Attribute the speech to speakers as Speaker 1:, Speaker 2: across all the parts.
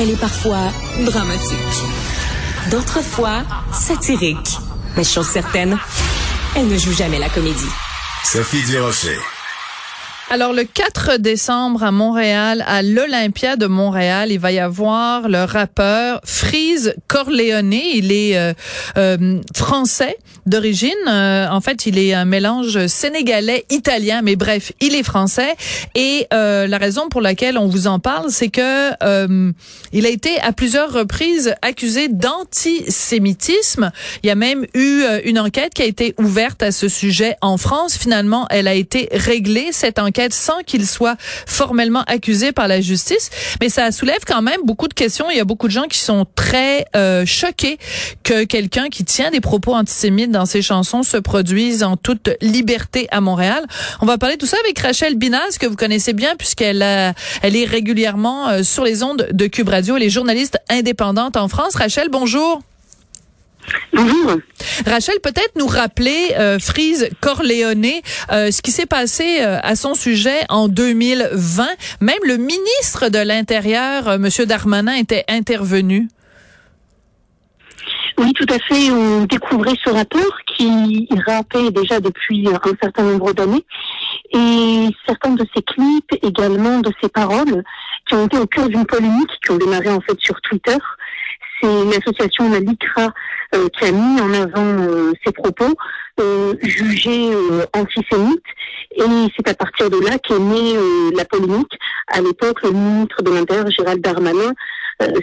Speaker 1: Elle est parfois dramatique. D'autres fois, satirique. Mais chose certaine, elle ne joue jamais la comédie.
Speaker 2: Sophie Durocher.
Speaker 3: Alors, le 4 décembre à Montréal, à l'Olympia de Montréal, il va y avoir le rappeur Freeze Corleone. Il est euh, euh, français d'origine. Euh, en fait, il est un mélange sénégalais-italien, mais bref, il est français. Et la raison pour laquelle on vous en parle, c'est que il a été à plusieurs reprises accusé d'antisémitisme. Il y a même eu une enquête qui a été ouverte à ce sujet en France. Finalement, elle a été réglée, cette enquête sans qu'il soit formellement accusé par la justice. Mais ça soulève quand même beaucoup de questions. Il y a beaucoup de gens qui sont très euh, choqués que quelqu'un qui tient des propos antisémites dans ses chansons se produise en toute liberté à Montréal. On va parler de tout ça avec Rachel Binaz, que vous connaissez bien puisqu'elle elle est régulièrement euh, sur les ondes de Cube Radio. Elle est journaliste indépendante en France. Rachel, bonjour.
Speaker 4: Bonjour.
Speaker 3: Rachel, peut-être nous rappeler, euh, Frise Corleone, euh, ce qui s'est passé euh, à son sujet en 2020. Même le ministre de l'Intérieur, euh, M. Darmanin, était intervenu.
Speaker 4: Oui, tout à fait. On découvrait ce rapport qui rappait déjà depuis un certain nombre d'années et certains de ses clips, également de ses paroles, qui ont été au cœur d'une polémique qui ont démarré en fait sur Twitter c'est l'association La LICRA euh, qui a mis en avant euh, ces propos euh, jugés antisémites. Et c'est à partir de là qu'est née la polémique. À l'époque, le ministre de l'Intérieur, Gérald Darmanin,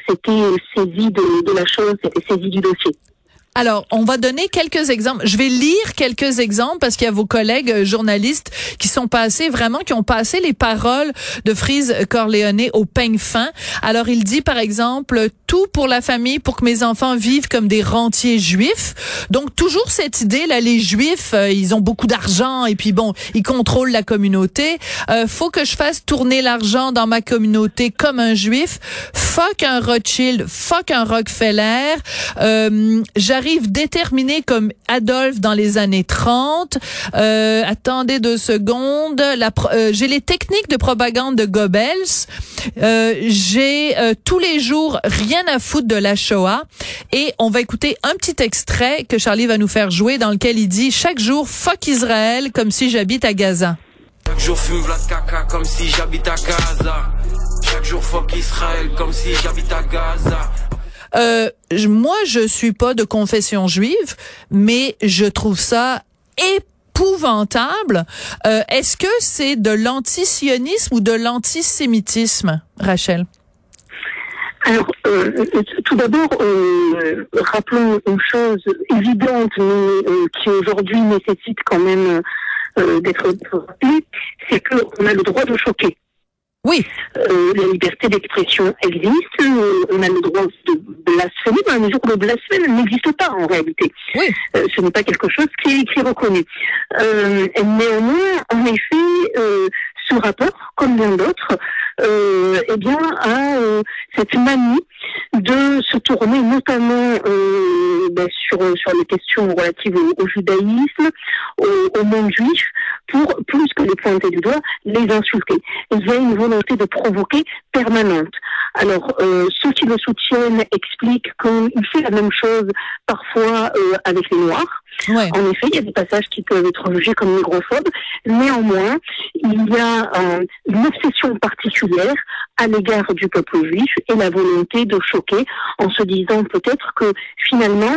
Speaker 4: s'était saisi de, de la chose, s'était saisi du dossier.
Speaker 3: Alors, on va donner quelques exemples. Je vais lire quelques exemples parce qu'il y a vos collègues euh, journalistes qui sont passés vraiment, qui ont passé les paroles de Frise Corleone au peigne fin. Alors, il dit, par exemple, tout pour la famille, pour que mes enfants vivent comme des rentiers juifs. Donc, toujours cette idée, là, les juifs, euh, ils ont beaucoup d'argent et puis bon, ils contrôlent la communauté. Euh, faut que je fasse tourner l'argent dans ma communauté comme un juif. Fuck un Rothschild, fuck un Rockefeller. Arrive déterminé comme Adolphe dans les années 30. Euh, attendez deux secondes. Euh, j'ai les techniques de propagande de Goebbels. Euh, j'ai euh, tous les jours rien à foutre de la Shoah. Et on va écouter un petit extrait que Charlie va nous faire jouer dans lequel il dit chaque jour fuck Israël comme si j'habite à Gaza. Chaque jour fuck Israël comme si j'habite à Gaza. Euh, moi, je suis pas de confession juive, mais je trouve ça épouvantable. Euh, Est-ce que c'est de l'antisionisme ou de l'antisémitisme, Rachel?
Speaker 4: Alors, euh, tout d'abord, euh, rappelons une chose évidente, mais euh, qui aujourd'hui nécessite quand même euh, d'être rappelée, c'est qu'on a le droit de choquer.
Speaker 3: Oui.
Speaker 4: Euh, la liberté d'expression existe. Euh, on a le droit de blasphémer dans la mesure où le blasphème n'existe pas en réalité.
Speaker 3: Oui.
Speaker 4: Euh, ce n'est pas quelque chose qui est, qui est reconnu. Euh, néanmoins, en effet, ce rapport, comme bien d'autres, euh, eh bien, a cette manie de se tourner notamment ben, sur sur les questions relatives au, judaïsme, au, au, monde juif, pour plus que les pointer du doigt, les insulter. Il y a une volonté de provoquer permanente. Alors, euh, ceux qui le soutiennent expliquent qu'il fait la même chose parfois euh, avec les Noirs.
Speaker 3: Ouais.
Speaker 4: En effet, il y a des passages qui peuvent être jugés comme négrophobes. Néanmoins, il y a euh, une obsession particulière à l'égard du peuple juif et la volonté de choquer en se disant peut-être que finalement,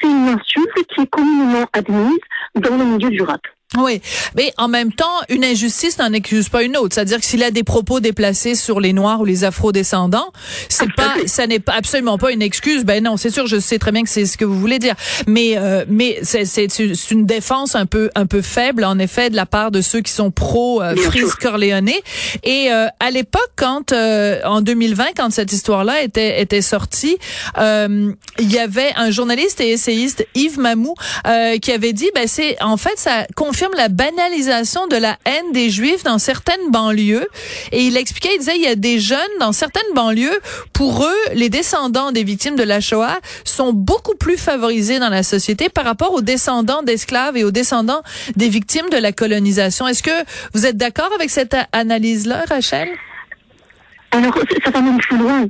Speaker 4: c'est une insulte qui est communément admise dans le milieu du rap.
Speaker 3: Oui, mais en même temps, une injustice n'en accuse pas une autre. C'est-à-dire que s'il a des propos déplacés sur les Noirs ou les Afro-descendants, c'est pas, ça n'est pas absolument pas une excuse. Ben non, c'est sûr, je sais très bien que c'est ce que vous voulez dire, mais euh, mais c'est c'est une défense un peu un peu faible en effet de la part de ceux qui sont pro euh, Frise Corleone. Et euh, à l'époque, quand euh, en 2020, quand cette histoire-là était était sortie, euh, il y avait un journaliste et essayiste Yves Mamou qui avait dit, ben c'est en fait ça confirme la banalisation de la haine des Juifs dans certaines banlieues. Et il expliquait, il disait, il y a des jeunes dans certaines banlieues, pour eux, les descendants des victimes de la Shoah sont beaucoup plus favorisés dans la société par rapport aux descendants d'esclaves et aux descendants des victimes de la colonisation. Est-ce que vous êtes d'accord avec cette analyse-là, Rachel?
Speaker 4: Alors, ça va même plus loin.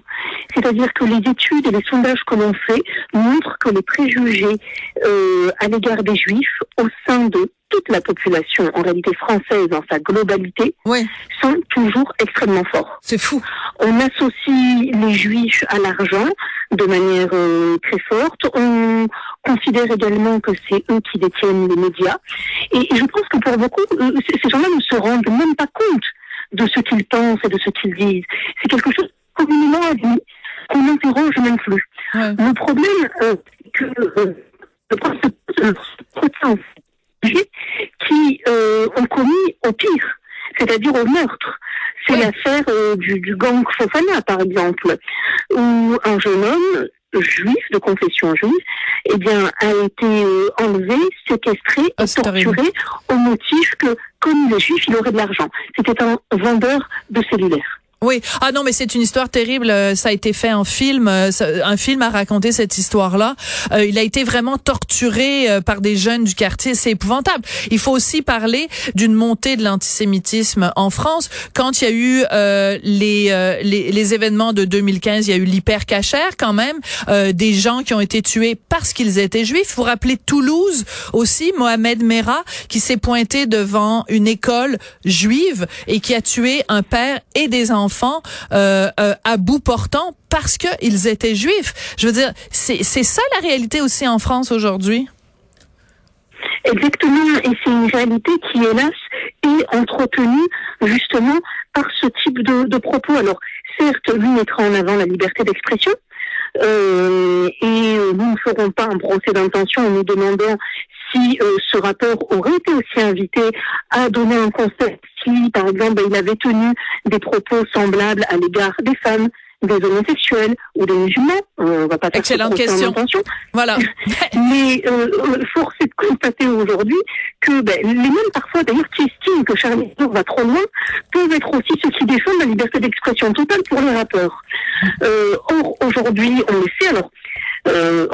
Speaker 4: C'est-à-dire que les études et les sondages que l'on fait montrent que les préjugés euh, à l'égard des juifs au sein de toute la population, en réalité française dans sa globalité, sont toujours extrêmement forts.
Speaker 3: c'est fou.
Speaker 4: On associe les juifs à l'argent de manière euh, très forte. On considère également que c'est eux qui détiennent les médias. Et, et je pense que pour beaucoup, euh, ces gens-là ne se rendent même pas compte de ce qu'ils pensent et de ce qu'ils disent. C'est quelque chose communément admis, n'interroge même plus.
Speaker 3: Ouais.
Speaker 4: Le problème, euh, c'est que euh, certains sujets qui euh, ont commis au pire, c'est-à-dire au meurtre. C'est l'affaire euh, du, du gang Fofana, par exemple, où un jeune homme juif, de confession juive, eh bien, a été euh, enlevé, séquestré
Speaker 3: horrible.
Speaker 4: torturé au motif que, comme il est juif, il aurait de l'argent. C'était un vendeur de cellulaire.
Speaker 3: Oui. Ah non, mais c'est une histoire terrible. Euh, Ça a été fait en film. Euh, Un film a raconté cette histoire-là. Euh, il a été vraiment torturé par des jeunes du quartier. C'est épouvantable. Il faut aussi parler d'une montée de l'antisémitisme en France. Quand il y a eu les, les événements de 2015, il y a eu l'hypercachère quand même. Des gens qui ont été tués parce qu'ils étaient juifs. Vous vous rappelez Toulouse aussi, Mohamed Merah, qui s'est pointé devant une école juive et qui a tué un père et des enfants euh, euh, à bout portant parce qu'ils étaient juifs. Je veux dire, c'est ça la réalité aussi en France aujourd'hui?
Speaker 4: Exactement, et c'est une réalité qui, hélas, est entretenue justement par ce type de, de propos. Alors, certes, lui mettra en avant la liberté d'expression, euh, et nous ne ferons pas un procès d'intention en nous demandant si euh, ce rappeur aurait été aussi invité à donner un conseil si, par exemple, ben, il avait tenu des propos semblables à l'égard des femmes, des homosexuels ou des musulmans. Euh, on va pas faire ce
Speaker 3: Excellente question.
Speaker 4: intention.
Speaker 3: Voilà.
Speaker 4: Mais euh, euh, force est de constater aujourd'hui que ben, les mêmes parfois d'ailleurs qui estiment que Charlie Hebdo va trop loin peuvent être aussi ceux qui défendent la liberté d'expression totale pour les rappeurs. Euh, or aujourd'hui on le sait alors. Euh,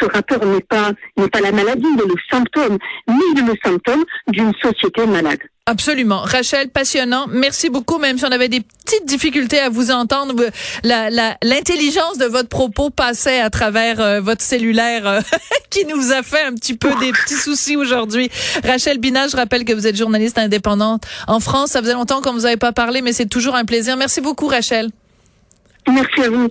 Speaker 4: ce- rappeur n'est pas n'est pas la maladie, il est le symptôme, mais il le symptôme d'une société malade.
Speaker 3: Absolument. Rachel, passionnant. Merci beaucoup, même si on avait des petites difficultés à vous entendre. vous- La, la, l'intelligence de votre propos passait à travers euh, votre cellulaire euh, qui nous a fait un petit peu des petits soucis aujourd'hui. Rachel Bina, je rappelle que vous êtes journaliste indépendante en France. Ça faisait longtemps qu'on vous avait pas parlé, mais c'est toujours un plaisir. Merci beaucoup, Rachel.
Speaker 4: Merci à vous.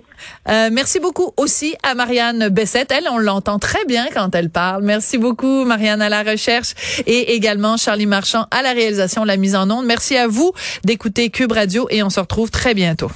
Speaker 3: Euh, merci beaucoup aussi à Marianne Bessette. Elle, on l'entend très bien quand elle parle. Merci beaucoup, Marianne, à la recherche et également Charlie Marchand à la réalisation, la mise en onde. Merci à vous d'écouter Cube Radio et on se retrouve très bientôt.